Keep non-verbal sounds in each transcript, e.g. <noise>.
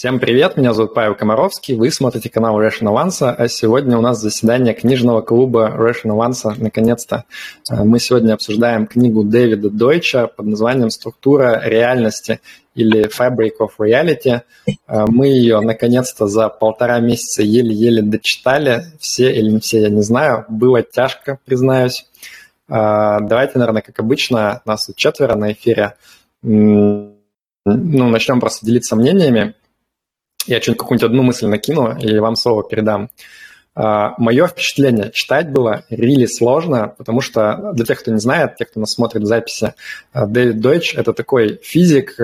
Всем привет, меня зовут Павел Комаровский, вы смотрите канал Russian Avance, а сегодня у нас заседание книжного клуба Russian Avance, наконец-то. Э, мы сегодня обсуждаем книгу Дэвида Дойча под названием «Структура реальности» или «Fabric of Reality». Э, мы ее, наконец-то, за полтора месяца еле-еле дочитали, все или не все, я не знаю, было тяжко, признаюсь. Э, давайте, наверное, как обычно, нас четверо на эфире, ну, начнем просто делиться мнениями. Я что-нибудь какую-нибудь одну мысль накину и вам слово передам. Uh, мое впечатление читать было really сложно, потому что для тех, кто не знает, тех, кто нас смотрит в записи, uh, Дэвид Дойч – это такой физик,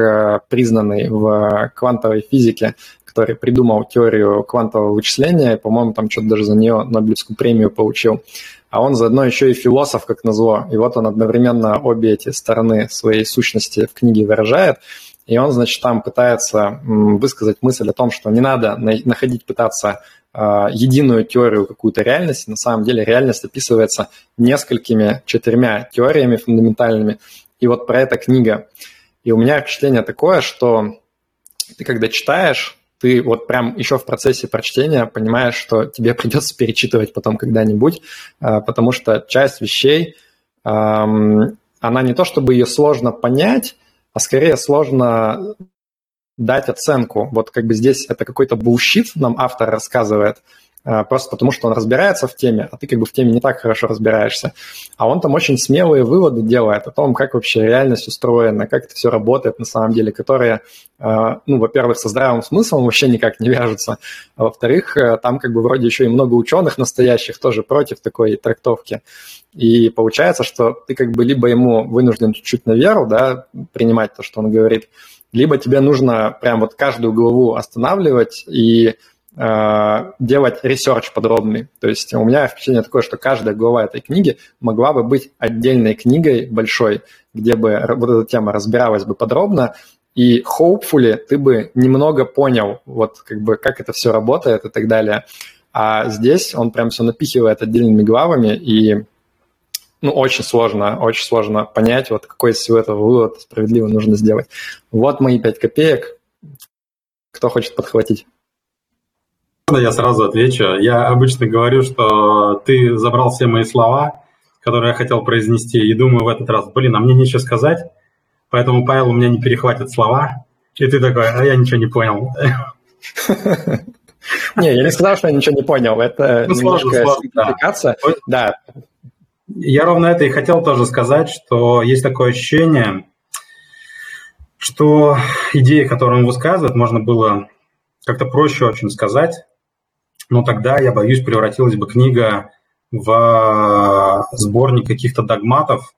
признанный в квантовой физике, который придумал теорию квантового вычисления, и, по-моему, там что-то даже за нее Нобелевскую премию получил. А он заодно еще и философ, как назло. И вот он одновременно обе эти стороны своей сущности в книге выражает – и он, значит, там пытается высказать мысль о том, что не надо находить, пытаться а, единую теорию какую-то реальности. На самом деле реальность описывается несколькими, четырьмя теориями фундаментальными. И вот про это книга. И у меня впечатление такое, что ты когда читаешь, ты вот прям еще в процессе прочтения понимаешь, что тебе придется перечитывать потом когда-нибудь, а, потому что часть вещей, она не то чтобы ее сложно понять, а скорее сложно дать оценку. Вот как бы здесь это какой-то bullshit нам автор рассказывает, просто потому что он разбирается в теме, а ты как бы в теме не так хорошо разбираешься. А он там очень смелые выводы делает о том, как вообще реальность устроена, как это все работает на самом деле, которые, а, ну, во-первых, со здравым смыслом вообще никак не вяжутся, а во-вторых, э, там как бы вроде еще и много ученых настоящих тоже против такой трактовки. И получается, что ты как бы либо ему вынужден чуть-чуть на веру, да, принимать то, что он говорит, либо тебе нужно прям вот каждую главу останавливать и э, делать research подробный. То есть у меня впечатление такое, что каждая глава этой книги могла бы быть отдельной книгой большой, где бы вот эта тема разбиралась бы подробно, и hopefully ты бы немного понял, вот как бы как это все работает и так далее. А здесь он прям все напихивает отдельными главами, и ну, очень сложно, очень сложно понять, вот какой из всего этого вывод справедливо нужно сделать. Вот мои пять копеек. Кто хочет подхватить? Я сразу отвечу. Я обычно говорю, что ты забрал все мои слова, которые я хотел произнести, и думаю в этот раз, блин, а мне нечего сказать, поэтому Павел у меня не перехватит слова. И ты такой, а я ничего не понял. <laughs> Не, я не сказал, что я ничего не понял. Это ну, немножко симплификация. Да, я ровно это и хотел тоже сказать, что есть такое ощущение, что идеи, которые он высказывает, можно было как-то проще очень сказать, но тогда, я боюсь, превратилась бы книга в сборник каких-то догматов,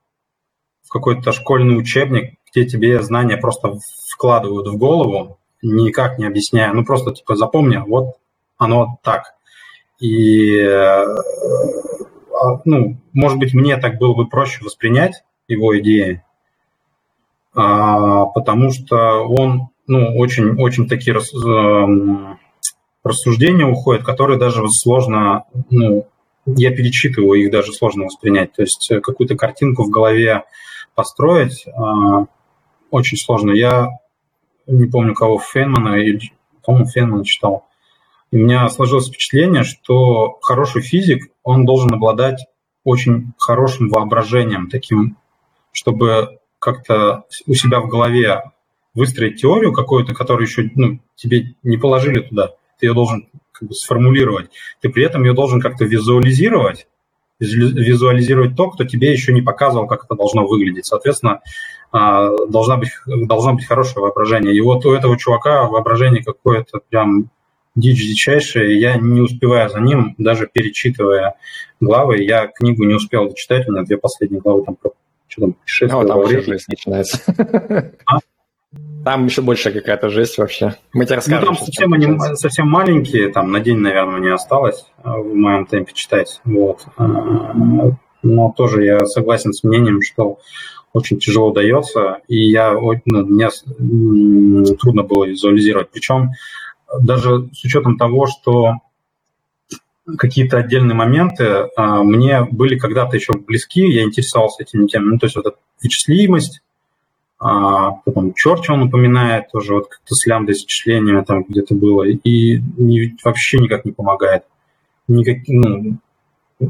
в какой-то школьный учебник, где тебе знания просто вкладывают в голову, никак не объясняя, ну просто типа запомни, вот оно так. И а, ну, может быть, мне так было бы проще воспринять его идеи, а, потому что он, ну, очень, очень такие рассуждения уходят, которые даже сложно, ну, я перечитываю, их даже сложно воспринять. То есть э, какую-то картинку в голове построить а, очень сложно. Я не помню, кого Фенмана, или, по-моему, Фенмана читал, и у меня сложилось впечатление, что хороший физик, он должен обладать очень хорошим воображением, таким, чтобы как-то у себя в голове выстроить теорию какую-то, которую еще ну, тебе не положили туда. Ты ее должен как бы сформулировать. Ты при этом ее должен как-то визуализировать, визуализировать то, кто тебе еще не показывал, как это должно выглядеть. Соответственно, а, должна быть, должно быть хорошее воображение. И вот у этого чувака воображение какое-то прям дичь дичайшая, я не успеваю за ним, даже перечитывая главы, я книгу не успел дочитать, у меня две последние главы там про что там, путешествие. Ну, там уже жесть начинается. А? Там еще больше какая-то жесть вообще. Мы тебе расскажем. Ну, там совсем, они, совсем маленькие, там на день, наверное, не осталось а, в моем темпе читать. Вот. А, но тоже я согласен с мнением, что очень тяжело дается, и я, ну, мне трудно было визуализировать. Причем даже с учетом того, что какие-то отдельные моменты а, мне были когда-то еще близки, я интересовался этими темами, ну, то есть вот эта вычислимость, а потом Чорча он упоминает, тоже вот как-то с лямбда исчислениями там где-то было, и не, вообще никак не помогает. Никак, ну,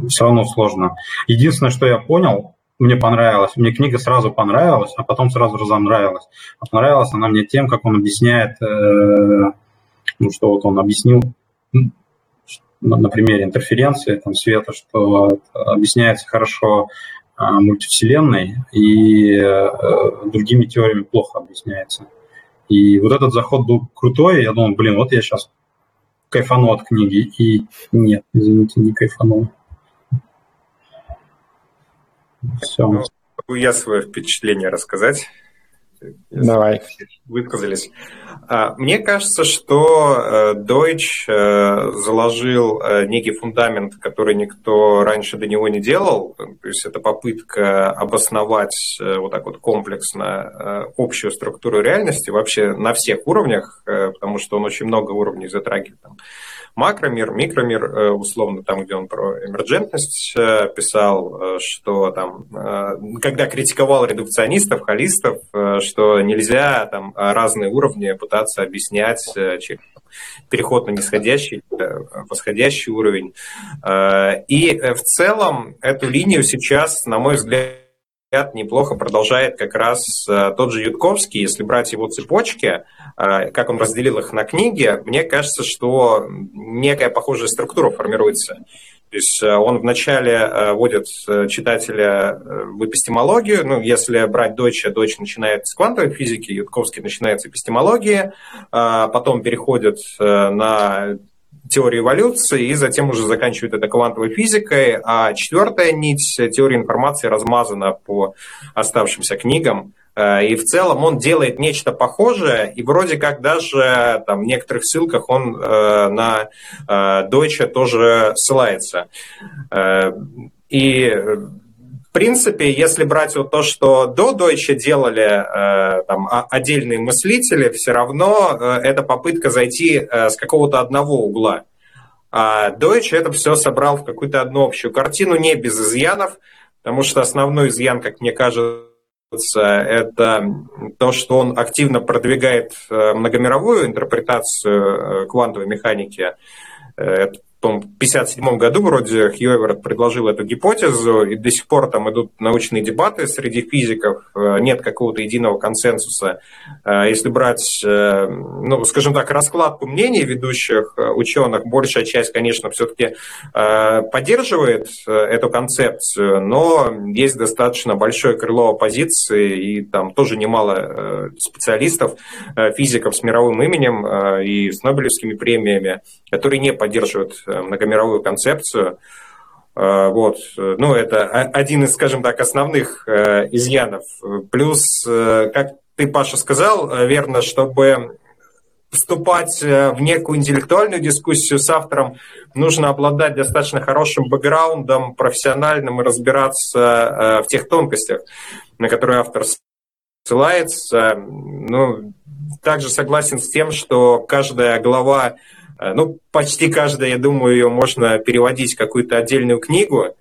все равно сложно. Единственное, что я понял, мне понравилось, мне книга сразу понравилась, а потом сразу разонравилась. А понравилась она мне тем, как он объясняет, э, ну, что вот он объяснил на, на примере интерференции там, света, что объясняется хорошо мультивселенной и э, другими теориями плохо объясняется. И вот этот заход был крутой, я думал, блин, вот я сейчас кайфану от книги, и нет, извините, не кайфанул. Все. Ну, могу я свое впечатление рассказать. Давай. Высказались. А, мне кажется, что э, Deutsch э, заложил э, некий фундамент, который никто раньше до него не делал. То есть это попытка обосновать вот так вот комплексно общую структуру реальности вообще на всех уровнях, потому что он очень много уровней затрагивает макромир, микромир, э, условно, там, где он про эмерджентность э, писал, э, что там, когда критиковал редукционистов, холистов, что нельзя там разные уровни пытаться объяснять через переход на нисходящий, восходящий уровень. И в целом эту линию сейчас, на мой взгляд, неплохо продолжает как раз э, тот же Ютковский, если брать его цепочки, э, как он разделил их на книги, мне кажется, что некая похожая структура формируется. То есть э, он вначале вводит читателя в эпистемологию, ну, если брать Дойча, Дойч начинает с квантовой физики, Ютковский начинает с эпистемологии, потом переходит на теории эволюции и затем уже заканчивает это квантовой физикой. А четвертая нить теории информации размазана по оставшимся книгам. Э, и в целом он делает нечто похожее, и вроде как даже там, в некоторых ссылках он э, на э, Deutsche тоже ссылается. Э, и в принципе, если брать вот то, что до Deutsche делали э, там, отдельные мыслители, все равно э, это попытка зайти э, с какого-то одного угла. А Deutsche это все собрал в какую-то одну общую картину, не без изъянов, потому что основной изъян, как мне кажется, это то, что он активно продвигает э, многомировую интерпретацию э, квантовой механики. Э, это 1957 году вроде Хью предложил эту гипотезу, и до сих пор там идут научные дебаты среди физиков, э, нет какого-то единого консенсуса. Э, если брать, э, ну, скажем так, раскладку мнений ведущих ученых, большая часть, конечно, все-таки поддерживает эту концепцию, но есть достаточно большое крыло оппозиции, и там тоже немало специалистов, физиков с мировым именем и с Нобелевскими премиями, которые не поддерживают многомировую концепцию. Э, вот. Ну, это один из, скажем так, основных э, изъянов. Плюс, как ты, Паша, сказал, верно, чтобы вступать в некую интеллектуальную дискуссию с автором, нужно обладать достаточно хорошим бэкграундом, профессиональным и разбираться в тех тонкостях, на которые автор ссылается. Ну, также согласен с тем, что каждая глава Э, ну, почти каждая, я думаю, ее можно переводить в какую-то отдельную книгу.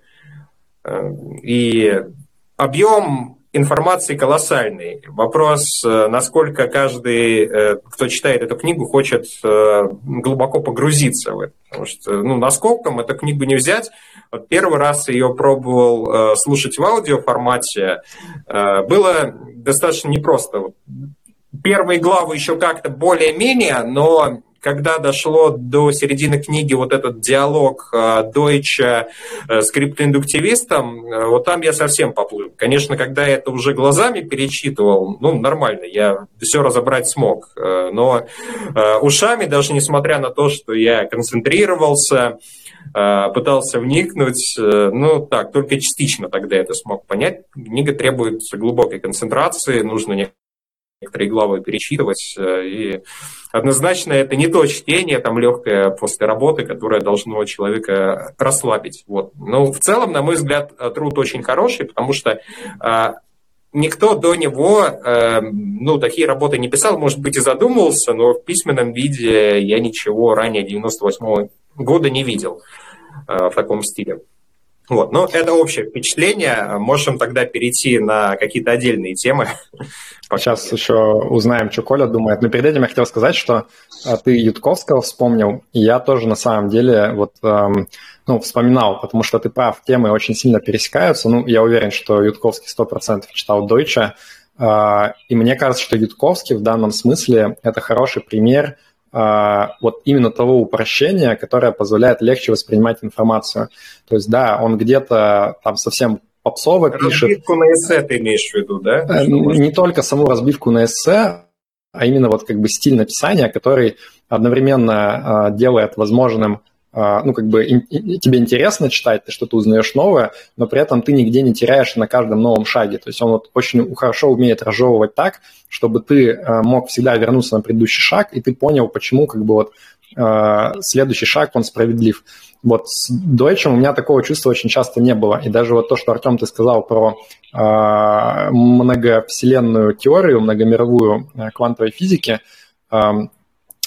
Э, и объем информации колоссальный. Вопрос, э, насколько каждый, кто читает эту книгу, хочет глубоко погрузиться в это. Потому что, ну, наскоком эту книгу не взять. Вот первый раз ее пробовал слушать в аудиоформате. Было достаточно непросто. Первые главы еще как-то более-менее, но когда дошло до середины книги вот этот диалог Deutsche э, с криптоиндуктивистом, э, вот там я совсем поплыл. Конечно, когда я это уже глазами перечитывал, ну, нормально, я все разобрать смог. Э, но ушами, даже несмотря на то, что я концентрировался, пытался вникнуть, ну, так, только частично тогда это смог понять. Книга требует глубокой концентрации, нужно некоторые главы перечитывать. Э, и однозначно это не то чтение, там легкое после работы, которое должно человека расслабить. Вот. Но в целом, на мой взгляд, труд очень хороший, потому что а, никто до него э, ну, такие работы не писал, может быть, и задумывался, но в письменном виде я ничего ранее 98 -го года не видел э, в таком стиле. Вот, ну, это общее впечатление. Можем тогда перейти на какие-то отдельные темы. Сейчас еще узнаем, что Коля думает. Но перед этим я хотел сказать, что а, ты Ютковского вспомнил, и я тоже на самом деле вот эм, ну, вспоминал, потому что ты прав, темы очень сильно пересекаются. Ну, я уверен, что Ютковский 100% читал Дойча, э, и мне кажется, что Ютковский в данном смысле это хороший пример – вот именно того упрощения, которое позволяет легче воспринимать информацию. То есть, да, он где-то там совсем попсово разбивку пишет. Разбивку на эссе ты имеешь в виду, да? Э, не только саму разбивку на эссе, а именно вот как бы стиль написания, который одновременно а, делает возможным а, ну, как бы тебе интересно читать, ты что-то узнаешь новое, но при этом ты нигде не теряешь на каждом новом шаге. То есть он вот очень хорошо умеет разжевывать так, чтобы ты а, мог всегда вернуться на предыдущий шаг, и ты понял, почему как бы вот а, следующий шаг, он справедлив. Вот с Deutsche у меня такого чувства очень часто не было. И даже вот то, что, Артем, ты сказал про э, многовселенную теорию, многомировую квантовой физики, э,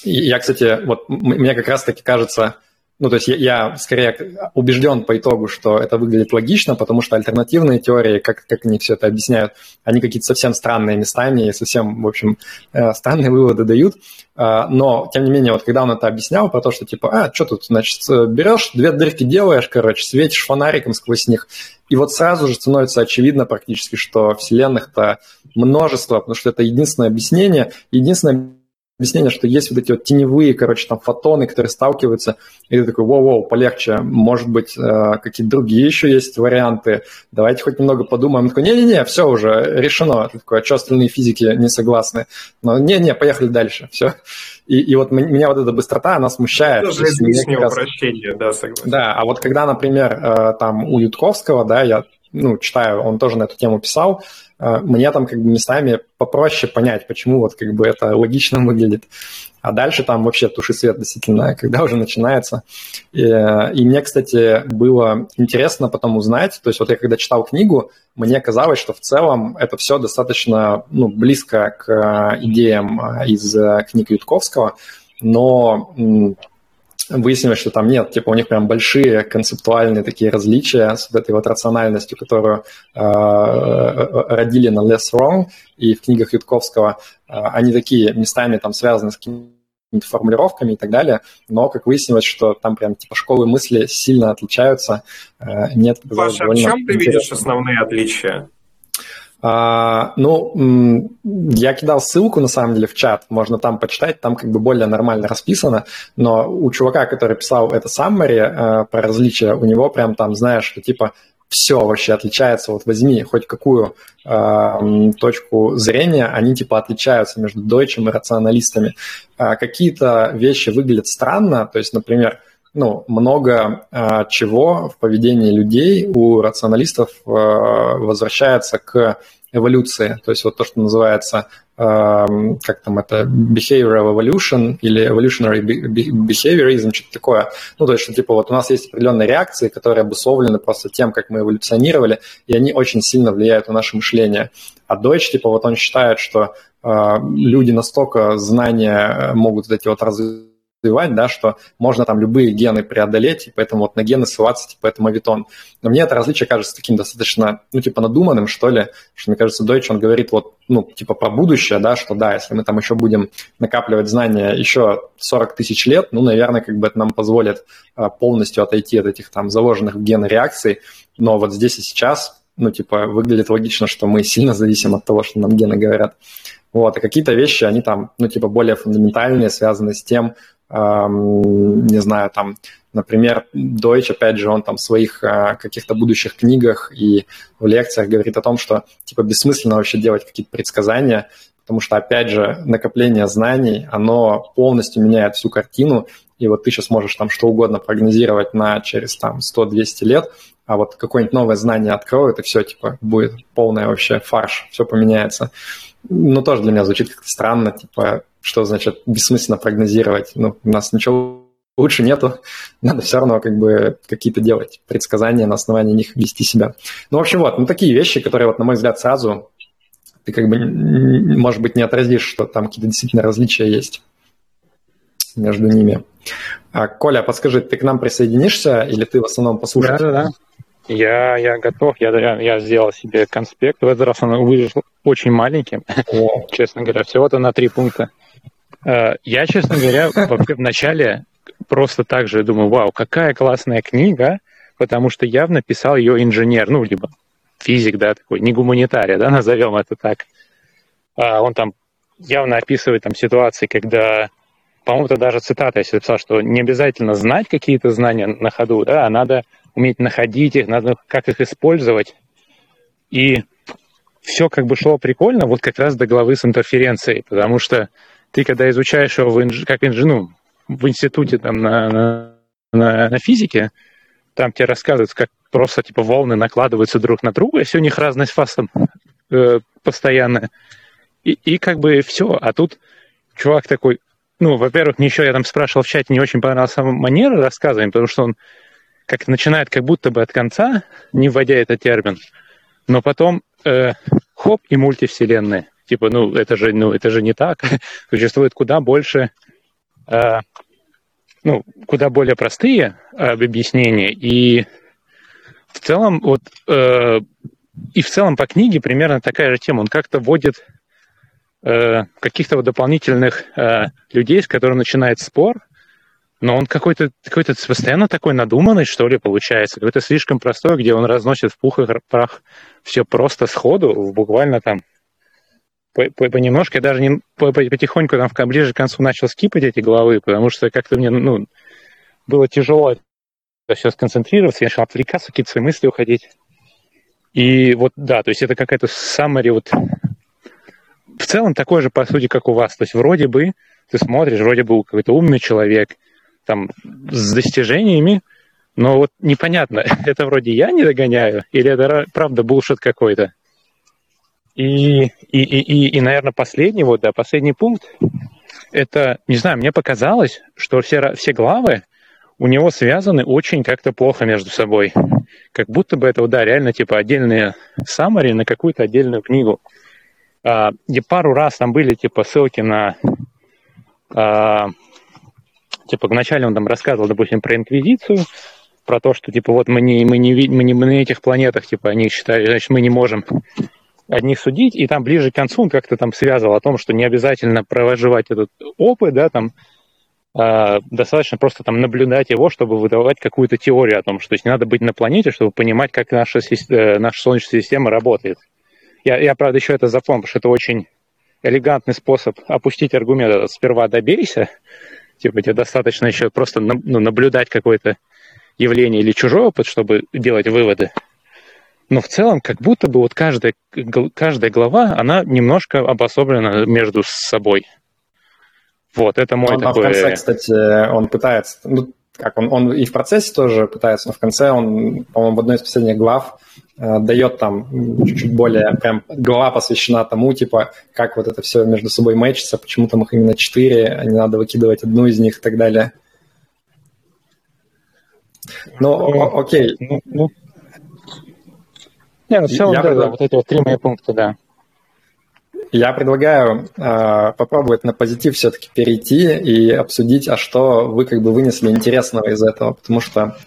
я, кстати, вот мне как раз-таки кажется, ну, то есть я, я скорее убежден по итогу, что это выглядит логично, потому что альтернативные теории, как, как они все это объясняют, они какие-то совсем странные местами и совсем, в общем, э, странные выводы дают. А, но, тем не менее, вот когда он это объяснял про то, что типа, а, что тут, значит, берешь, две дырки делаешь, короче, светишь фонариком сквозь них, и вот сразу же становится очевидно практически, что вселенных-то множество, потому что это единственное объяснение, единственное объяснение, что есть вот эти вот теневые, короче, там фотоны, которые сталкиваются, и ты такой, воу-воу, полегче, может быть, э, какие-то другие еще есть варианты, давайте хоть немного подумаем. Он такой, не-не-не, все уже решено. Ты такой, а что остальные физики не согласны? Но не-не, поехали дальше, все. И, и вот меня вот эта быстрота, она смущает. Тоже излишнее раз... да, согласен. Да, а вот когда, например, э, там у Ютковского, да, я ну, читаю, он тоже на эту тему писал, э, мне там как бы местами попроще понять, почему вот как бы это логично <laughs> выглядит. А дальше там вообще туши свет действительно, когда уже начинается. И, и мне, кстати, было интересно потом узнать, то есть вот я когда читал книгу, мне казалось, что в целом это все достаточно ну, близко к э, идеям э, из книг Ютковского, но выяснилось, что там нет, типа у них прям большие концептуальные такие различия с вот этой вот рациональностью, которую э, родили на Less Wrong, и в книгах Ютковского э, они такие местами там связаны с какими-то формулировками и так далее, но как выяснилось, что там прям типа школы мысли сильно отличаются. Э, нет, Паша, а в чем ты видишь основные отличия? А, ну, я кидал ссылку, на самом деле, в чат, можно там почитать, там как бы более нормально расписано, но у чувака, который писал это summary э, про различия, у него прям там, знаешь, что типа все вообще отличается, вот возьми хоть какую э, точку зрения, они типа отличаются между дойчем и рационалистами. Э, какие-то вещи выглядят странно, то есть, например, ну, много э, чего в поведении людей у рационалистов э, возвращается к эволюции. То есть вот то, что называется, э, как там это, behavioral evolution или evolutionary behaviorism, что-то такое. Ну, то есть, что типа вот у нас есть определенные реакции, которые обусловлены просто тем, как мы эволюционировали, и они очень сильно влияют на наше мышление. А Deutsch, типа, вот он считает, что э, люди настолько знания могут вот эти вот развивать, развивать, да, что можно там любые гены преодолеть, и поэтому вот на гены ссылаться, типа, это мовитон. Но мне это различие кажется таким достаточно, ну, типа, надуманным, что ли, что, мне кажется, Deutsch, он говорит вот, ну, типа, про будущее, да, что да, если мы там еще будем накапливать знания еще 40 тысяч лет, ну, наверное, как бы это нам позволит а, полностью отойти от этих там заложенных в гены реакций, но вот здесь и сейчас, ну, типа, выглядит логично, что мы сильно зависим от того, что нам гены говорят. Вот, и какие-то вещи, они там, ну, типа, более фундаментальные, связаны с тем, не знаю, там, например, Deutsch, опять же, он там в своих а, каких-то будущих книгах и в лекциях говорит о том, что, типа, бессмысленно вообще делать какие-то предсказания, потому что, опять же, накопление знаний, оно полностью меняет всю картину, и вот ты сейчас можешь там что угодно прогнозировать на через там 100-200 лет, а вот какое-нибудь новое знание откроет, и все, типа, будет полное вообще фарш, все поменяется. Ну, тоже для меня звучит как-то странно, типа, что значит бессмысленно прогнозировать? Ну, у нас ничего лучше нету, надо все равно как бы какие-то делать предсказания, на основании них вести себя. Ну, в общем, вот, ну, такие вещи, которые, вот, на мой взгляд, сразу ты как бы, может быть, не отразишь, что там какие-то действительно различия есть между ними. А, Коля, подскажи, ты к нам присоединишься или ты в основном послушаешь? Да-да-да. Я, я готов, я, я, я сделал себе конспект. В этот раз он вышел очень маленьким, честно говоря, всего-то на три пункта. Э, я, честно говоря, вообще вначале просто так же думаю, вау, какая классная книга, потому что явно писал ее инженер, ну, либо физик, да, такой, не гуманитарий, да, назовем это так. А он там явно описывает там ситуации, когда, по-моему, это даже цитата, если написал, что не обязательно знать какие-то знания на ходу, да, а надо уметь находить их, надо как их использовать. И все как бы шло прикольно, вот как раз до главы с интерференцией, потому что ты, когда изучаешь его в инж... как инж... ну, в институте там на, на, на, на физике, там тебе рассказывают, как просто типа волны накладываются друг на друга, если у них разность фасом э, постоянная. И, и как бы все. А тут чувак такой, ну, во-первых, мне еще я там спрашивал в чате, не очень понравилась манера рассказывания, потому что он как начинает как будто бы от конца, не вводя этот термин, но потом э, хоп и мультивселенные. Типа, ну, это же, ну, это же не так. <laughs> Существует куда больше, э, ну, куда более простые э, объяснения. И в целом, вот, э, и в целом по книге примерно такая же тема. Он как-то вводит э, каких-то вот дополнительных э, людей, с которым начинает спор, но он какой-то какой постоянно такой надуманный, что ли, получается. Какой-то слишком простой, где он разносит в пух и прах все просто сходу, буквально там понемножку. Я даже не, потихоньку там ближе к концу начал скипать эти главы, потому что как-то мне ну, было тяжело все сконцентрироваться, я начал отвлекаться, какие-то свои мысли уходить. И вот, да, то есть это какая-то summary вот в целом такой же, по сути, как у вас. То есть вроде бы ты смотришь, вроде бы какой-то умный человек, там, с достижениями, но вот непонятно, <laughs> это вроде я не догоняю, или это правда булшит какой-то. И, и, и, и, и, наверное, последний, вот, да, последний пункт, это, не знаю, мне показалось, что все, все главы у него связаны очень как-то плохо между собой. Как будто бы это, да, реально, типа, отдельные саммари на какую-то отдельную книгу. А, где пару раз там были, типа, ссылки на а, типа, вначале он там рассказывал, допустим, про инквизицию, про то, что, типа, вот мы не, мы не, мы не мы на этих планетах, типа, они считают, значит, мы не можем одних судить, и там ближе к концу он как-то там связывал о том, что не обязательно проживать этот опыт, да, там, э, достаточно просто там наблюдать его, чтобы выдавать какую-то теорию о том, что то есть не надо быть на планете, чтобы понимать, как наша, э, наша Солнечная система работает. Я, я, правда, еще это запомнил, потому что это очень элегантный способ опустить аргумент. Сперва добейся, Типа тебе достаточно еще просто ну, наблюдать какое-то явление или чужой опыт, чтобы делать выводы. Но в целом, как будто бы вот каждая, каждая глава, она немножко обособлена между собой. Вот, это мой он, такой... А в конце, кстати, он пытается... Ну, как он, он и в процессе тоже пытается, но в конце он, по-моему, в одной из последних глав дает там чуть-чуть более, прям глава посвящена тому, типа, как вот это все между собой мэчится, почему там их именно четыре, а не надо выкидывать одну из них и так далее. Ну, ну окей. Ну, ну. Не, ну в целом, да, да, вот эти вот три мои пункта, да. Я предлагаю э, попробовать на позитив все-таки перейти и обсудить, а что вы как бы вынесли интересного из этого, потому что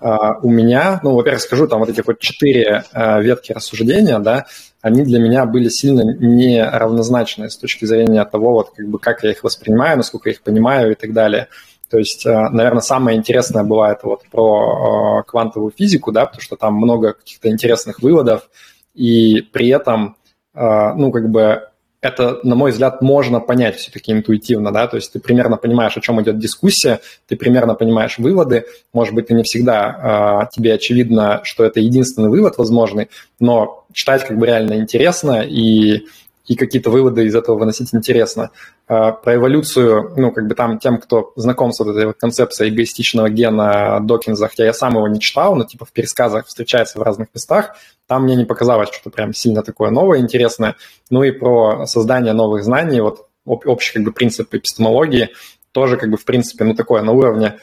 э, у меня, ну, во-первых, скажу, там вот эти вот четыре э, ветки рассуждения, да, они для меня были сильно неравнозначные с точки зрения того, вот как бы как я их воспринимаю, насколько я их понимаю и так далее. То есть, наверное, самое интересное это вот про квантовую физику, да, потому что там много каких-то интересных выводов, и при этом ну, как бы это, на мой взгляд, можно понять все-таки интуитивно, да, то есть ты примерно понимаешь, о чем идет дискуссия, ты примерно понимаешь выводы, может быть, и не всегда э, тебе очевидно, что это единственный вывод возможный, но читать как бы реально интересно, и и какие-то выводы из этого выносить интересно. А, про эволюцию, ну, как бы там тем, кто знаком с вот этой вот концепцией эгоистичного гена Докинза, хотя я сам его не читал, но типа в пересказах встречается в разных местах, там мне не показалось что-то прям сильно такое новое, интересное. Ну и про создание новых знаний, вот общий как бы принцип эпистемологии, тоже как бы в принципе, ну, такое на уровне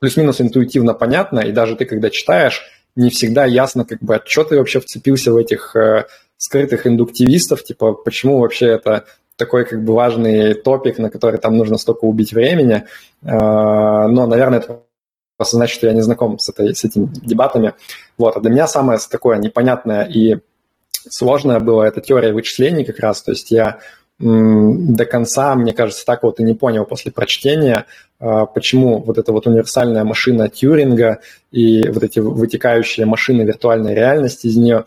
плюс-минус интуитивно понятно, и даже ты, когда читаешь, не всегда ясно, как бы, что ты вообще вцепился в этих э, скрытых индуктивистов, типа, почему вообще это такой как бы важный топик, на который там нужно столько убить времени. А, но, наверное, это просто значит, что я не знаком с, этой, с этими дебатами. Вот. А для меня самое такое непонятное и сложное было это теория вычислений как раз. То есть я до конца, мне кажется, так вот и не понял после прочтения, а, почему вот эта вот универсальная машина Тьюринга и вот эти вытекающие машины виртуальной реальности из нее,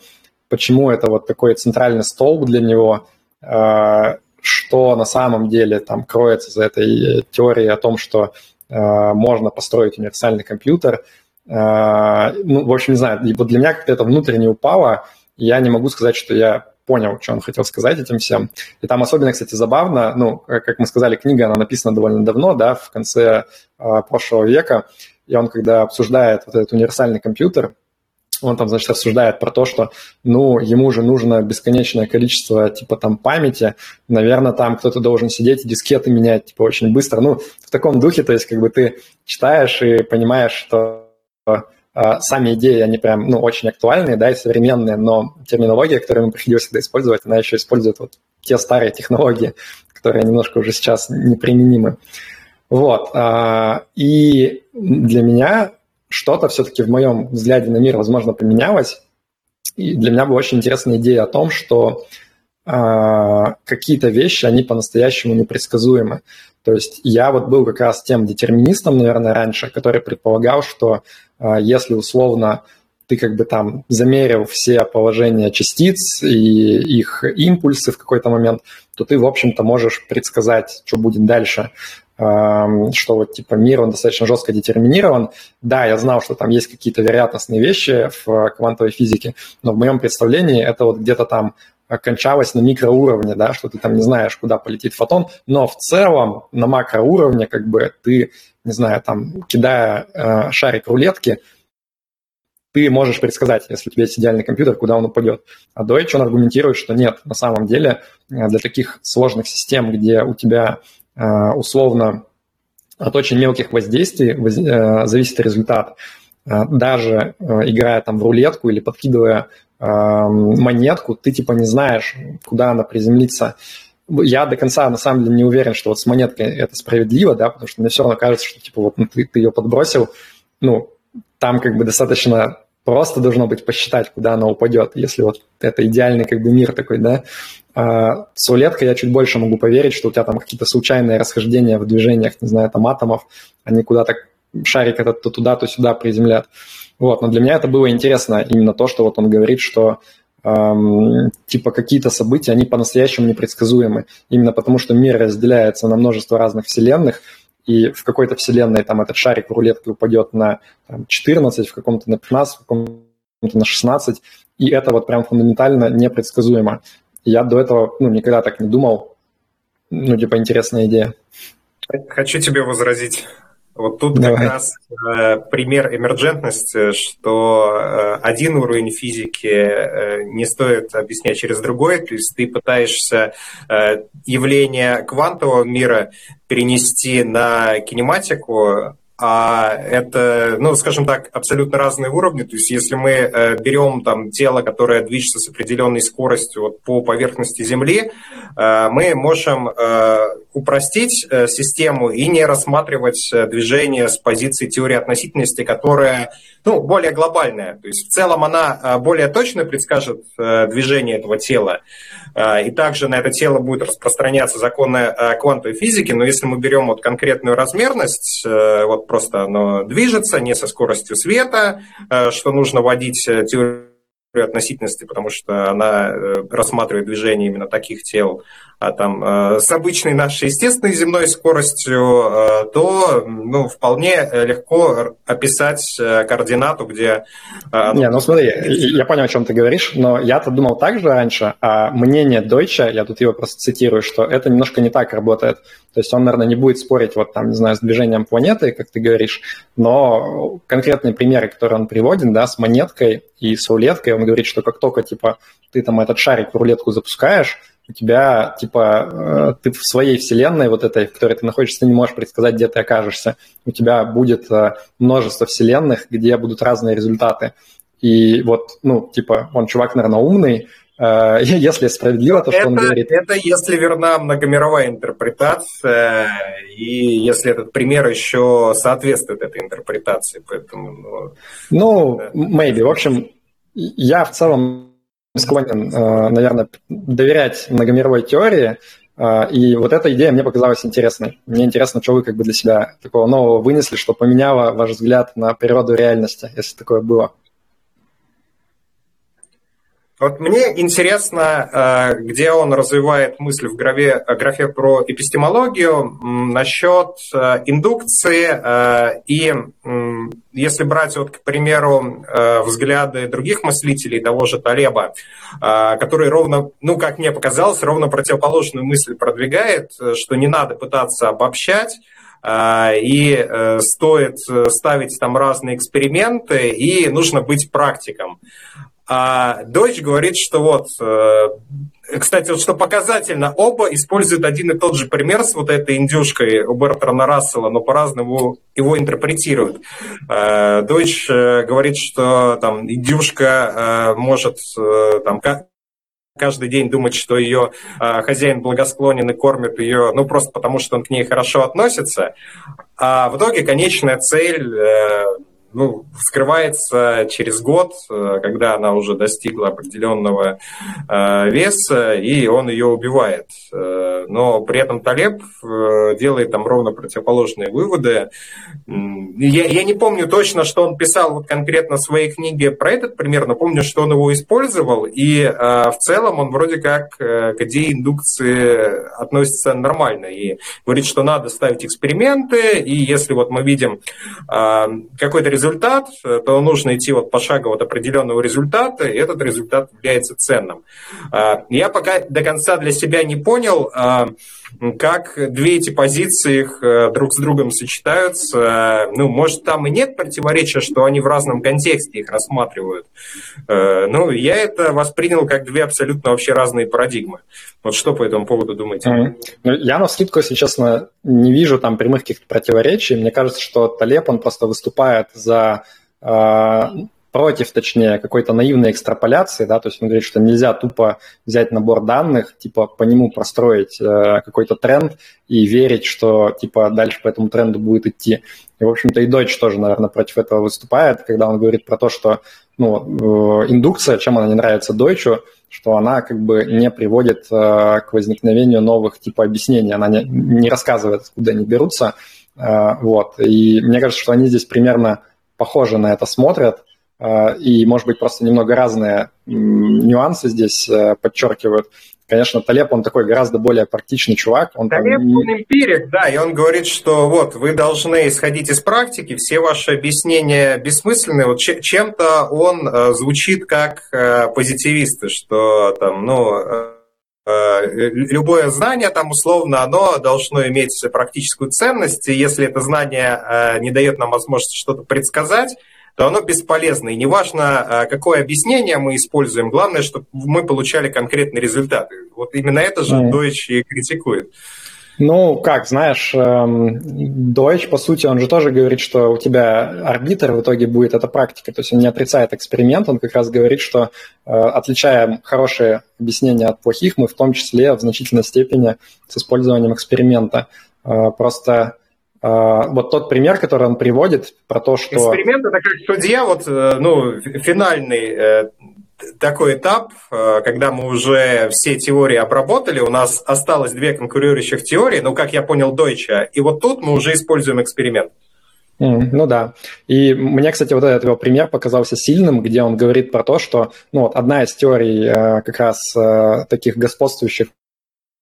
почему это вот такой центральный столб для него, а, что на самом деле там кроется за этой теорией о том, что а, можно построить универсальный компьютер. Ну, в общем, не знаю, вот для меня как-то это внутренне упало, я не могу сказать, что я понял, что он хотел сказать этим всем. И там особенно, кстати, забавно, ну, как мы сказали, книга, она написана довольно давно, да, в конце э, прошлого века, и он, когда обсуждает вот этот универсальный компьютер, он там, значит, рассуждает про то, что, ну, ему же нужно бесконечное количество, типа, там, памяти, наверное, там кто-то должен сидеть и дискеты менять, типа, очень быстро. Ну, в таком духе, то есть, как бы ты читаешь и понимаешь, что а, сами идеи, они прям, ну, очень актуальные, да, и современные, но терминология, которую ему приходилось всегда использовать, она еще использует вот те старые технологии, которые немножко уже сейчас неприменимы. Вот. А, и для меня что-то все-таки в моем взгляде на мир, возможно, поменялось. И для меня была очень интересная идея о том, что а, какие-то вещи, они по-настоящему непредсказуемы. То есть я вот был как раз тем детерминистом, наверное, раньше, который предполагал, что а, если условно ты как бы там замерил все положения частиц и их импульсы в какой-то момент, то ты, в общем-то, можешь предсказать, что будет дальше что вот типа мир, он достаточно жестко детерминирован. Да, я знал, что там есть какие-то вероятностные вещи в квантовой физике, но в моем представлении это вот где-то там кончалось на микроуровне, да, что ты там не знаешь, куда полетит фотон, но в целом на макроуровне как бы ты, не знаю, там, кидая э, шарик рулетки, ты можешь предсказать, если у тебя есть идеальный компьютер, куда он упадет. А Deutsch, он аргументирует, что нет, на самом деле э, для таких сложных систем, где у тебя условно от очень мелких воздействий э, зависит результат, даже играя там в рулетку или подкидывая монетку, ты типа не знаешь, куда она приземлится. Я до конца на самом деле не уверен, что вот с монеткой это справедливо, да, потому что мне все равно кажется, что типа вот ну, ты, ты ее подбросил, ну, там как бы достаточно просто должно быть посчитать, куда она упадет, если вот это идеальный как бы мир такой, да. А с рулеткой я чуть больше могу поверить, что у тебя там какие-то случайные расхождения в движениях, не знаю, там атомов, они куда-то шарик этот то туда, то сюда приземлят. Вот, но для меня это было интересно именно то, что вот он говорит, что эм, типа какие-то события, они по-настоящему непредсказуемы. Именно потому, что мир разделяется на множество разных вселенных, и в какой-то вселенной там этот шарик в рулетке упадет на там, 14, в каком-то на 15, в каком-то на 16, и это вот прям фундаментально непредсказуемо. Я до этого ну, никогда так не думал. Ну, типа, интересная идея. Хочу тебе возразить. Вот тут Давай. как раз э, пример эмерджентности, что э, один уровень физики э, не стоит объяснять через другой, то есть ты пытаешься э, явление квантового мира перенести на кинематику, а это, ну, скажем так, абсолютно разные уровни. То есть, если мы э, берем там тело, которое движется с определенной скоростью вот, по поверхности Земли, э, мы можем э, упростить систему и не рассматривать движение с позиции теории относительности, которая ну, более глобальная. То есть, в целом она более точно предскажет движение этого тела. И также на это тело будет распространяться законы квантовой физики. Но если мы берем вот конкретную размерность, вот просто оно движется не со скоростью света, э, что нужно вводить э, теорию относительности, потому что она э, рассматривает движение именно таких тел, там с обычной нашей естественной земной скоростью, то ну, вполне легко описать координату, где... Не, ну смотри, я понял, о чем ты говоришь, но я-то думал так же раньше, а мнение Deutsche, я тут его просто цитирую, что это немножко не так работает. То есть он, наверное, не будет спорить вот там, не знаю, с движением планеты, как ты говоришь, но конкретные примеры, которые он приводит, да, с монеткой и с рулеткой, он говорит, что как только, типа, ты там этот шарик в рулетку запускаешь, у тебя, типа, э, ты в своей вселенной вот этой, в которой ты находишься, ты не можешь предсказать, где ты окажешься. У тебя будет э, множество вселенных, где будут разные результаты. И вот, ну, типа, он чувак, наверное, умный, э, <laughs> если справедливо то, это, что он говорит. Это если верна многомировая интерпретация, и если этот пример еще соответствует этой интерпретации. Поэтому, ну, ну maybe. В общем, я в целом склонен, э, наверное, доверять многомировой теории, э, и вот эта идея мне показалась интересной. Мне интересно, что вы как бы для себя такого нового вынесли, что поменяло ваш взгляд на природу реальности, если такое было. Вот мне интересно, э, где он развивает мысль в графе, графе про эпистемологию насчет э, индукции. Э, и если брать, вот, к примеру, взгляды других мыслителей, того же Талеба, который ровно, ну, как мне показалось, ровно противоположную мысль продвигает, что не надо пытаться обобщать, и стоит ставить там разные эксперименты, и нужно быть практиком. А Deutsch говорит, что вот, э, кстати, вот что показательно, оба используют один и тот же пример с вот этой индюшкой у Бертрана Рассела, но по-разному его интерпретируют. Э, Deutsch э, говорит, что там индюшка может там, каждый день думать, что ее хозяин благосклонен и кормит ее, ну, просто потому, что он к ней хорошо относится. А в итоге конечная цель ну, вскрывается через год, э, когда она уже достигла определенного э, веса, и он ее убивает. Э, но при этом Талеб делает там ровно противоположные выводы. Я, я не помню точно, что он писал вот конкретно в своей книге про этот пример, но помню, что он его использовал, и в целом он вроде как к идее индукции относится нормально, и говорит, что надо ставить эксперименты, и если вот мы видим какой-то результат, результат, то нужно идти вот пошагово от определенного результата, и этот результат является ценным. А, я пока до конца для себя не понял, а, как две эти позиции их э, друг с другом сочетаются. Ну, может, там и нет противоречия, что они в разном контексте их рассматривают. Э, ну, я это воспринял как две абсолютно вообще разные парадигмы. Вот что по этому поводу думаете? Mm-hmm. Я на скидку, если честно, не вижу там прямых каких-то противоречий. Мне кажется, что Талеп, он просто выступает за э, против, точнее, какой-то наивной экстраполяции, да, то есть он говорит, что нельзя тупо взять набор данных, типа по нему простроить э, какой-то тренд и верить, что типа дальше по этому тренду будет идти. И, в общем-то, и Deutsch тоже, наверное, против этого выступает, когда он говорит про то, что ну, э, индукция, чем она не нравится Deutsch, что она как бы не приводит э, к возникновению новых типа объяснений, она не, не рассказывает, откуда они берутся. Э, вот. И мне кажется, что они здесь примерно похоже на это смотрят, и, может быть, просто немного разные нюансы здесь э, подчеркивают. Конечно, Талеб, он такой гораздо более практичный чувак. Он Талеб, там... он эмпирик, да, и он говорит, что вот, вы должны исходить из практики, все ваши объяснения бессмысленны. Вот чем-то он э, звучит как позитивисты, что там, ну, любое знание там условно, оно должно иметь практическую ценность, и если это знание не дает нам возможности что-то предсказать, то оно бесполезно. И неважно, а, какое объяснение мы используем, главное, чтобы мы получали конкретные результаты. Вот именно это же mm. Deutsch и критикует. Ну, как, знаешь, эм, Deutsch, по сути, он же тоже говорит, что у тебя арбитр в итоге будет эта практика. То есть он не отрицает эксперимент, он как раз говорит, что э, отличаем хорошие объяснения от плохих мы в том числе в значительной степени с использованием эксперимента. Э, просто вот тот пример, который он приводит про то, что... Эксперимент – это как судья, вот, э, ну, финальный э, такой этап, э, когда мы уже все теории обработали, у нас осталось две конкурирующих теории, ну, как я понял, Дойча, и вот тут мы уже используем эксперимент. Mm, ну да. И мне, кстати, вот этот его пример показался сильным, где он говорит про то, что ну, вот одна из теорий как раз таких господствующих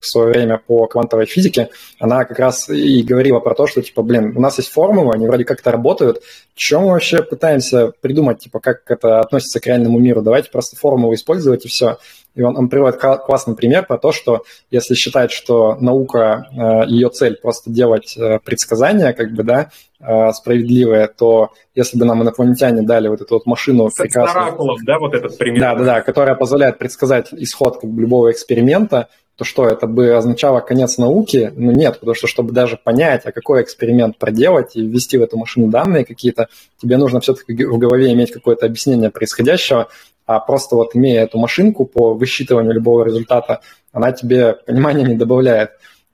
в свое время по квантовой физике, она как раз и говорила про то, что, типа, блин, у нас есть формулы, они вроде как-то работают, чем мы вообще пытаемся придумать, типа, как это относится к реальному миру, давайте просто формулу использовать и все. И он, он приводит классный пример про то, что если считать, что наука, э, ее цель просто делать э, предсказания, как бы, да, э, справедливые, то если бы нам инопланетяне дали вот эту вот машину прекрасную... да, вот этот пример? Да, да, да, которая позволяет предсказать исход как бы, любого эксперимента, то что, это бы означало конец науки? Ну нет, потому что, чтобы даже понять, а какой эксперимент проделать и ввести в эту машину данные какие-то, тебе нужно все-таки в голове иметь какое-то объяснение происходящего, а просто вот имея эту машинку по высчитыванию любого результата, она тебе понимания не добавляет.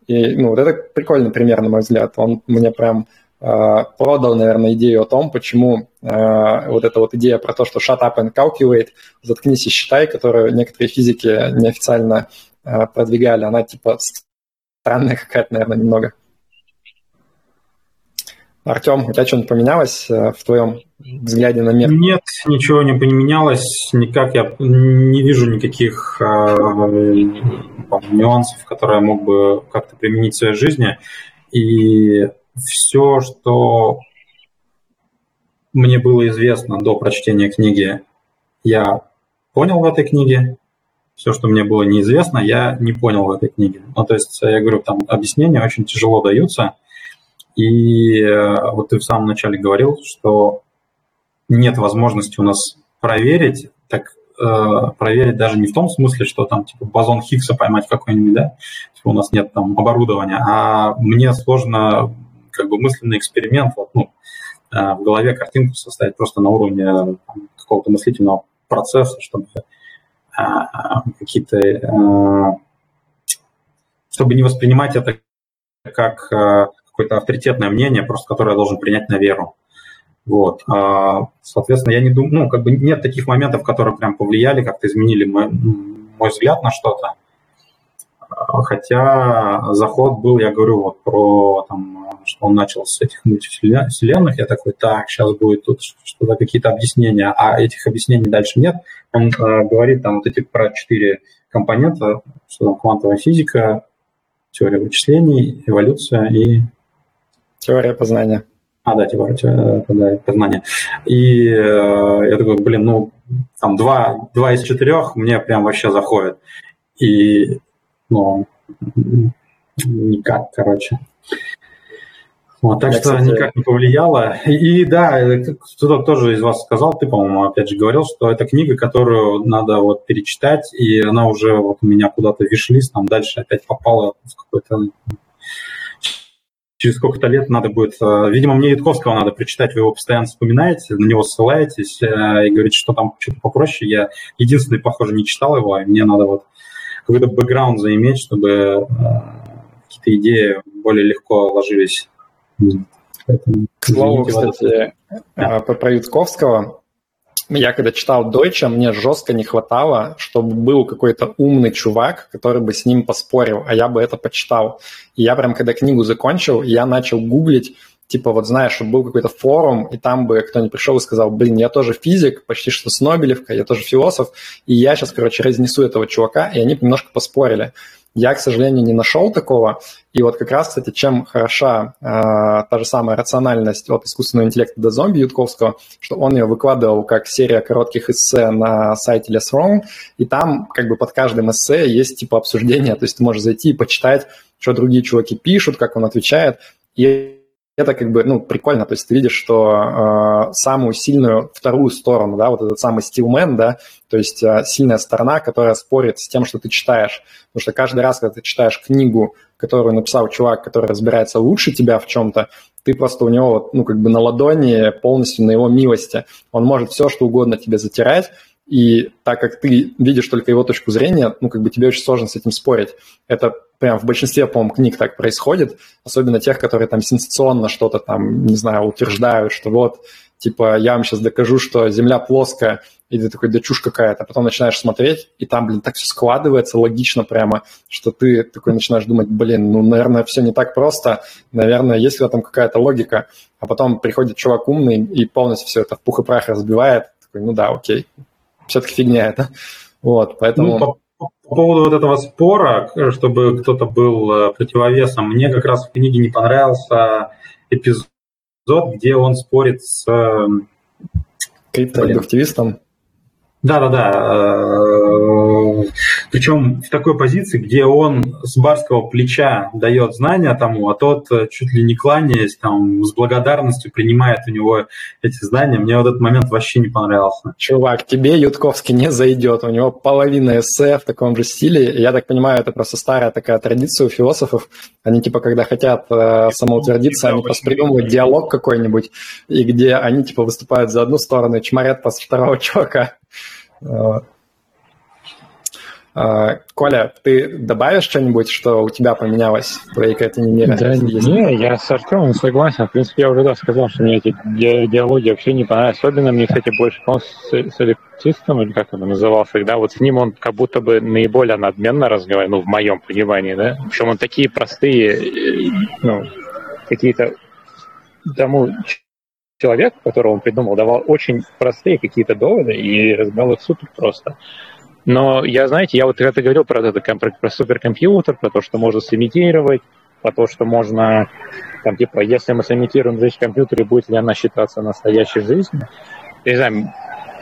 И, ну, вот это прикольный пример, на мой взгляд. Он мне прям э, продал, наверное, идею о том, почему э, вот эта вот идея про то, что shut up and calculate, заткнись и считай, которую некоторые физики неофициально э, продвигали, она типа странная какая-то, наверное, немного. Артем, у тебя что-нибудь поменялось э, в твоем взгляде на мир? Нет, ничего не поменялось, никак я не вижу никаких э, нюансов, которые я мог бы как-то применить в своей жизни. И все, что мне было известно до прочтения книги, я понял в этой книге. Все, что мне было неизвестно, я не понял в этой книге. Ну, то есть, я говорю, там объяснения очень тяжело даются – и э, вот ты в самом начале говорил, что нет возможности у нас проверить, так э, проверить даже не в том смысле, что там типа бозон Хиггса поймать какой-нибудь, да, типа у нас нет там оборудования, а мне сложно как бы мысленный эксперимент вот, ну, э, в голове картинку составить просто на уровне какого-то мыслительного процесса, чтобы какие-то э, чтобы не воспринимать это как какое-то авторитетное мнение, просто которое я должен принять на веру. Вот. А, соответственно, я не думаю, ну, как бы нет таких моментов, которые прям повлияли, как-то изменили мой, мой взгляд на что-то. А, хотя заход был, я говорю, вот про, там, что он начал с этих мультивселенных, я такой, так, сейчас будет тут что-то, какие-то объяснения, а этих объяснений дальше нет. Он э, говорит там вот эти про четыре компонента, что там квантовая физика, теория вычислений, эволюция и Теория познания. А, да, теория, теория да, познания. И э, я такой, блин, ну, там два, два из четырех мне прям вообще заходит. И, ну, никак, короче. Вот, так Я, что кстати... никак не повлияло. И, и да, кто-то тоже из вас сказал, ты, по-моему, опять же говорил, что это книга, которую надо вот перечитать, и она уже вот у меня куда-то вишлист, там дальше опять попала в какой-то через сколько-то лет надо будет... Э, видимо, мне Ютковского надо прочитать, вы его постоянно вспоминаете, на него ссылаетесь э, и говорите, что там что-то попроще. Я единственный, похоже, не читал его, и мне надо вот какой-то бэкграунд заиметь, чтобы э, какие-то идеи более легко ложились. Поэтому, К слову, кстати, да. про Ютковского, я когда читал Дойча, мне жестко не хватало, чтобы был какой-то умный чувак, который бы с ним поспорил, а я бы это почитал. И я прям, когда книгу закончил, я начал гуглить, типа вот знаешь, чтобы был какой-то форум, и там бы кто-нибудь пришел и сказал, блин, я тоже физик, почти что с Нобелевка, я тоже философ, и я сейчас, короче, разнесу этого чувака, и они немножко поспорили. Я, к сожалению, не нашел такого. И вот как раз, кстати, чем хороша э, та же самая рациональность от искусственного интеллекта до зомби Ютковского, что он ее выкладывал как серия коротких эссе на сайте Less Wrong, и там как бы под каждым эссе есть типа обсуждение, то есть ты можешь зайти и почитать, что другие чуваки пишут, как он отвечает. И это как бы, ну, прикольно, то есть ты видишь, что э, самую сильную вторую сторону, да, вот этот самый стилмен, да, то есть э, сильная сторона, которая спорит с тем, что ты читаешь, потому что каждый раз, когда ты читаешь книгу, которую написал чувак, который разбирается лучше тебя в чем-то, ты просто у него, ну, как бы на ладони полностью на его милости, он может все, что угодно тебе затирать, и так как ты видишь только его точку зрения, ну, как бы тебе очень сложно с этим спорить. Это прям в большинстве, по-моему, книг так происходит, особенно тех, которые там сенсационно что-то там, не знаю, утверждают, что вот, типа, я вам сейчас докажу, что Земля плоская, и ты такой, да чушь какая-то. Потом начинаешь смотреть, и там, блин, так все складывается логично прямо, что ты такой начинаешь думать, блин, ну, наверное, все не так просто, наверное, есть в этом какая-то логика. А потом приходит чувак умный и полностью все это в пух и прах разбивает. Такой, ну да, окей, все-таки фигня это. Вот, поэтому... Ну, по, по поводу вот этого спора, чтобы кто-то был э, противовесом, мне как раз в книге не понравился эпизод, где он спорит с... Эм, Криптоактивистом? Да-да-да. Э, Причем в такой позиции, где он с барского плеча дает знания тому, а тот э, чуть ли не кланяясь, там, с благодарностью принимает у него эти знания. Мне вот этот момент вообще не понравился. Чувак, тебе Ютковский не зайдет. У него половина эссе в таком же стиле. Я так понимаю, это просто старая такая традиция у философов. Они типа, когда хотят э, самоутвердиться, они просто придумывают диалог какой-нибудь, и где они типа выступают за одну сторону и чморят после второго <laughs> чувака. А, Коля, ты добавишь что-нибудь, что у тебя поменялось в твоей картине мира? Да не, я с Артемом согласен. В принципе, я уже да, сказал, что мне эти диалоги вообще не понравились. Особенно мне, кстати, больше с, с электристом, или как это назывался, когда вот с ним он как будто бы наиболее надменно разговаривал, ну, в моем понимании, да. Причем он такие простые, э, ну, какие-то тому человек, которого он придумал, давал очень простые какие-то доводы и разбирал их супер просто. Но я, знаете, я вот когда-то говорил про это, про, про суперкомпьютер, про то, что можно сымитировать, про то, что можно, там, типа, если мы сымитируем жизнь в компьютере, будет ли она считаться настоящей жизнью? Я не знаю,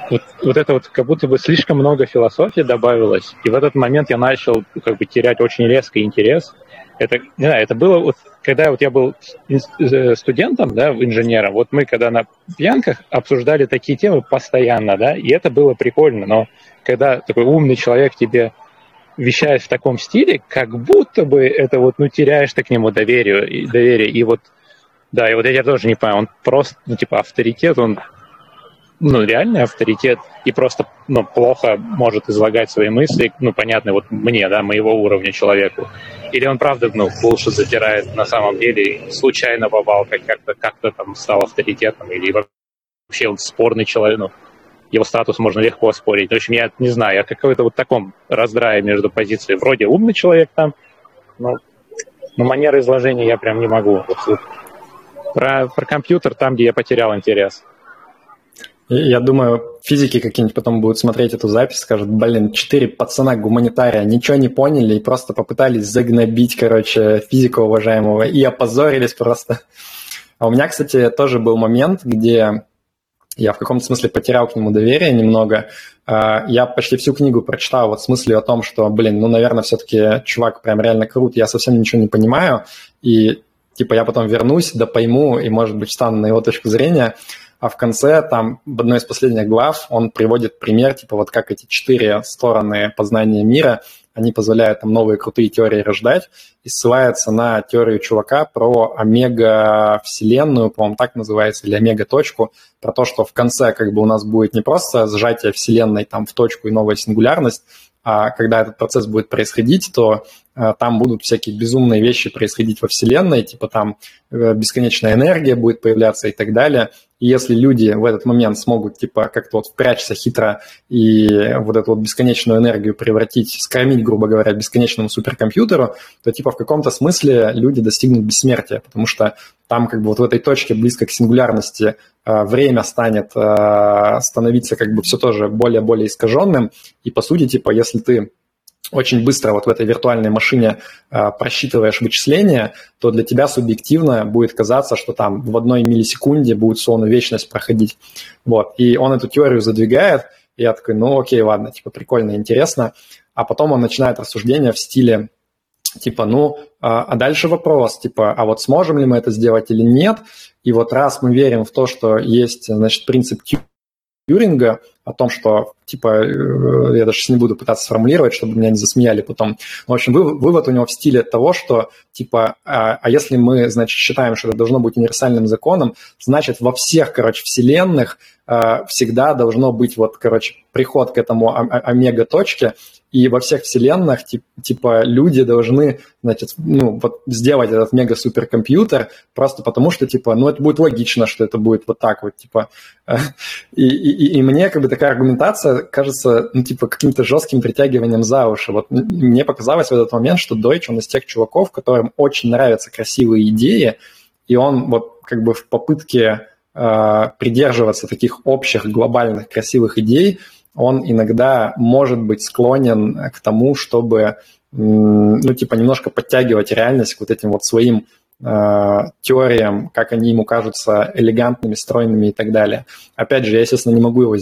вот, вот это вот как будто бы слишком много философии добавилось, и в этот момент я начал как бы терять очень резко интерес. Это, не знаю, это было вот, когда вот я был э, студентом, да, инженером, вот мы когда на пьянках обсуждали такие темы постоянно, да, и это было прикольно, но когда такой умный человек тебе вещает в таком стиле, как будто бы это вот, ну, теряешь ты к нему доверие, доверие. И вот, да, и вот я тоже не понимаю, он просто, ну, типа, авторитет, он, ну, реальный авторитет, и просто, ну, плохо может излагать свои мысли, ну, понятно, вот мне, да, моего уровня человеку. Или он, правда, ну, лучше затирает на самом деле, случайно попал, как- как-то как там стал авторитетом, или вообще он спорный человек, ну, его статус можно легко оспорить. В общем, я не знаю, я какой-то вот таком раздрае между позицией. Вроде умный человек там, но, но манера изложения я прям не могу. Про, про компьютер там, где я потерял интерес. Я думаю, физики какие-нибудь потом будут смотреть эту запись, скажут, блин, четыре пацана гуманитария ничего не поняли и просто попытались загнобить, короче, физика уважаемого и опозорились просто. А у меня, кстати, тоже был момент, где я в каком-то смысле потерял к нему доверие немного. А, я почти всю книгу прочитал вот с мыслью о том, что, блин, ну, наверное, все-таки чувак прям реально крут, я совсем ничего не понимаю, и типа я потом вернусь, да пойму, и, может быть, встану на его точку зрения. А в конце, там, в одной из последних глав он приводит пример, типа вот как эти четыре стороны познания мира они позволяют там новые крутые теории рождать, и ссылается на теорию чувака про омега-вселенную, по-моему, так называется, или омега-точку, про то, что в конце как бы у нас будет не просто сжатие вселенной там в точку и новая сингулярность, а когда этот процесс будет происходить, то там будут всякие безумные вещи происходить во Вселенной, типа там э, бесконечная энергия будет появляться и так далее. И если люди в этот момент смогут типа как-то вот впрячься хитро и вот эту вот бесконечную энергию превратить, скормить, грубо говоря, бесконечному суперкомпьютеру, то типа в каком-то смысле люди достигнут бессмертия, потому что там как бы вот в этой точке близко к сингулярности э, время станет становиться как бы все тоже более-более искаженным, и по сути, типа, если ты очень быстро вот в этой виртуальной машине э, просчитываешь вычисления, то для тебя субъективно будет казаться, что там в одной миллисекунде будет словно вечность проходить. Вот. И он эту теорию задвигает, и я такой, ну окей, ладно, типа прикольно, интересно. А потом он начинает рассуждения в стиле, типа, ну, а, а дальше вопрос, типа, а вот сможем ли мы это сделать или нет? И вот раз мы верим в то, что есть, значит, принцип Тьюринга о том, что, типа, э, я даже не буду пытаться сформулировать, чтобы меня не засмеяли потом. В общем, вывод у него в стиле того, что, типа, а, а если мы, значит, считаем, что это должно быть универсальным законом, значит, во всех, короче, вселенных а, всегда должно быть вот, короче, приход к этому омега-точке, и во всех вселенных, тип, типа, люди должны, значит, ну, вот сделать этот мега-суперкомпьютер просто потому, что, типа, ну, это будет логично, что это будет вот так вот, типа. <laughs> И, и, и мне, как бы, такая аргументация кажется, ну, типа, каким-то жестким притягиванием за уши. Вот мне показалось в этот момент, что Deutsch, он из тех чуваков, которым очень нравятся красивые идеи, и он вот как бы в попытке э, придерживаться таких общих глобальных красивых идей – он иногда может быть склонен к тому, чтобы, ну, типа, немножко подтягивать реальность к вот этим вот своим э, теориям, как они ему кажутся элегантными, стройными и так далее. Опять же, я, естественно, не могу его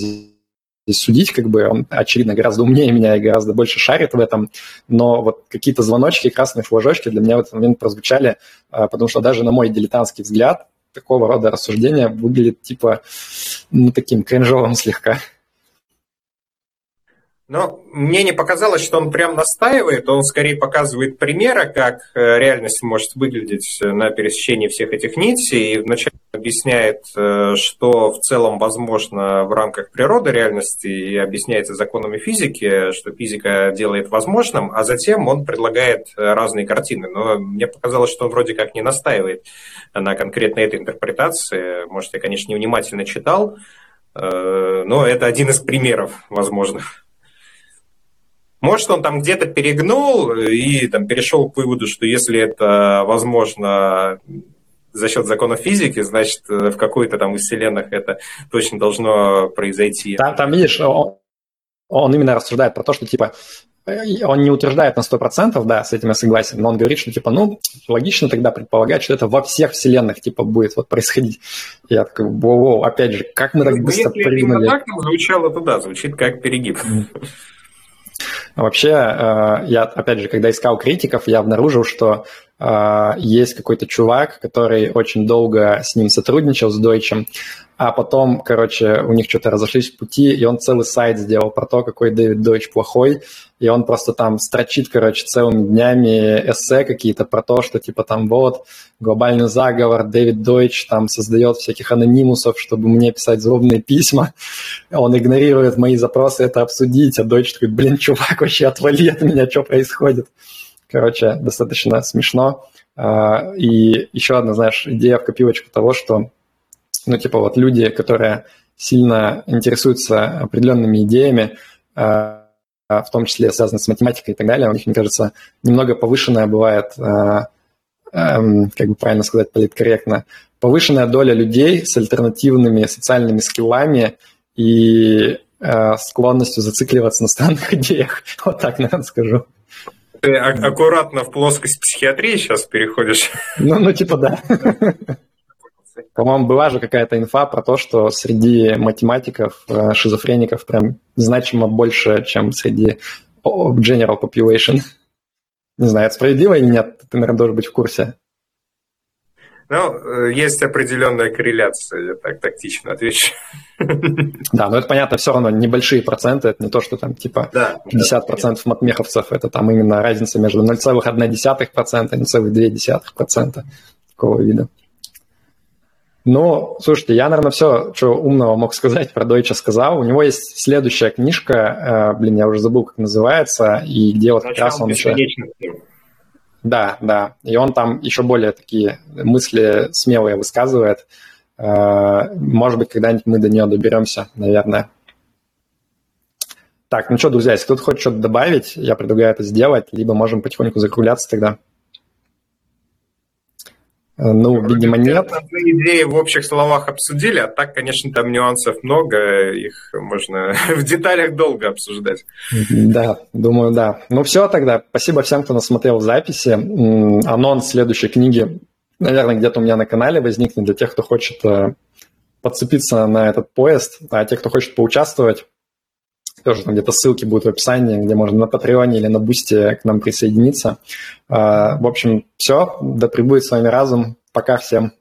здесь судить, как бы он, очевидно, гораздо умнее меня и гораздо больше шарит в этом, но вот какие-то звоночки, красные флажочки для меня в этот момент прозвучали, э, потому что даже на мой дилетантский взгляд такого рода рассуждения выглядит типа, ну, таким кринжовым слегка. Но мне не показалось, что он прям настаивает, он скорее показывает примеры, как э, реальность может выглядеть на пересечении всех этих нитей, и вначале объясняет, э, что в целом возможно в рамках природы реальности, и объясняется законами физики, что физика делает возможным, а затем он предлагает э, разные картины. Но мне показалось, что он вроде как не настаивает на конкретной этой интерпретации. Может, я, конечно, невнимательно читал, но это один из примеров возможных. Может, он там где-то перегнул и там перешел к выводу, что если это возможно за счет законов физики, значит, в какой-то там из вселенных это точно должно произойти. Там, там видишь, он, он именно рассуждает про то, что, типа, он не утверждает на 100%, да, с этим я согласен, но он говорит, что, типа, ну, логично тогда предполагать, что это во всех вселенных, типа, будет вот происходить. Я такой, воу, опять же, как мы так ну, быстро Если прыгнули. Если так звучало, то да, звучит как перегиб. Вообще, э, я, опять же, когда искал критиков, я обнаружил, что есть какой-то чувак, который очень долго с ним сотрудничал, с Deutsche, а потом, короче, у них что-то разошлись в пути, и он целый сайт сделал про то, какой Дэвид Дойч плохой, и он просто там строчит, короче, целыми днями эссе какие-то про то, что типа там вот, глобальный заговор, Дэвид Дойч там создает всяких анонимусов, чтобы мне писать злобные письма, он игнорирует мои запросы это обсудить, а Дойч такой, блин, чувак, вообще отвали от меня, что происходит. Короче, достаточно смешно. А, и еще одна, знаешь, идея в копилочку того, что ну, типа вот люди, которые сильно интересуются определенными идеями, а, в том числе связанные с математикой и так далее, у них, мне кажется, немного повышенная бывает, а, эм, как бы правильно сказать, политкорректно, повышенная доля людей с альтернативными социальными скиллами и э, склонностью зацикливаться на странных <laughs> идеях. Вот так, наверное, скажу. Ты аккуратно в плоскость психиатрии сейчас переходишь? Ну, ну типа да. По-моему, была же какая-то инфа про то, что среди математиков э, шизофреников прям значимо больше, чем среди general population. Не знаю, это справедливо или нет? Ты, наверное, должен быть в курсе. Ну, э, есть определенная корреляция, я так тактично отвечу. Да, но это понятно, все равно небольшие проценты, это не то, что там типа да, 50% да, матмеховцев, это там именно разница между 0,1% и 0,2% такого вида. Ну, слушайте, я, наверное, все, что умного мог сказать про Дойча сказал. У него есть следующая книжка, э, блин, я уже забыл, как называется, и где вот как раз он еще... Да, да, и он там еще более такие мысли смелые высказывает. Э, может быть, когда-нибудь мы до нее доберемся, наверное. Так, ну что, друзья, если кто-то хочет что-то добавить, я предлагаю это сделать, либо можем потихоньку закругляться тогда. Э, ну, видимо, нет. идеи в общих словах обсудили, а так, конечно, там нюансов много, их можно <laughs> в деталях долго обсуждать. Да, думаю, да. Ну все тогда. Спасибо всем, кто нас смотрел в записи. Анонс следующей книги, наверное, где-то у меня на канале возникнет для тех, кто хочет э, подцепиться на этот поезд, а те, кто хочет поучаствовать, тоже там где-то ссылки будут в описании, где можно на Патреоне или на Бусте к нам присоединиться. А, в общем, все. Да пребудет с вами разум. Пока всем.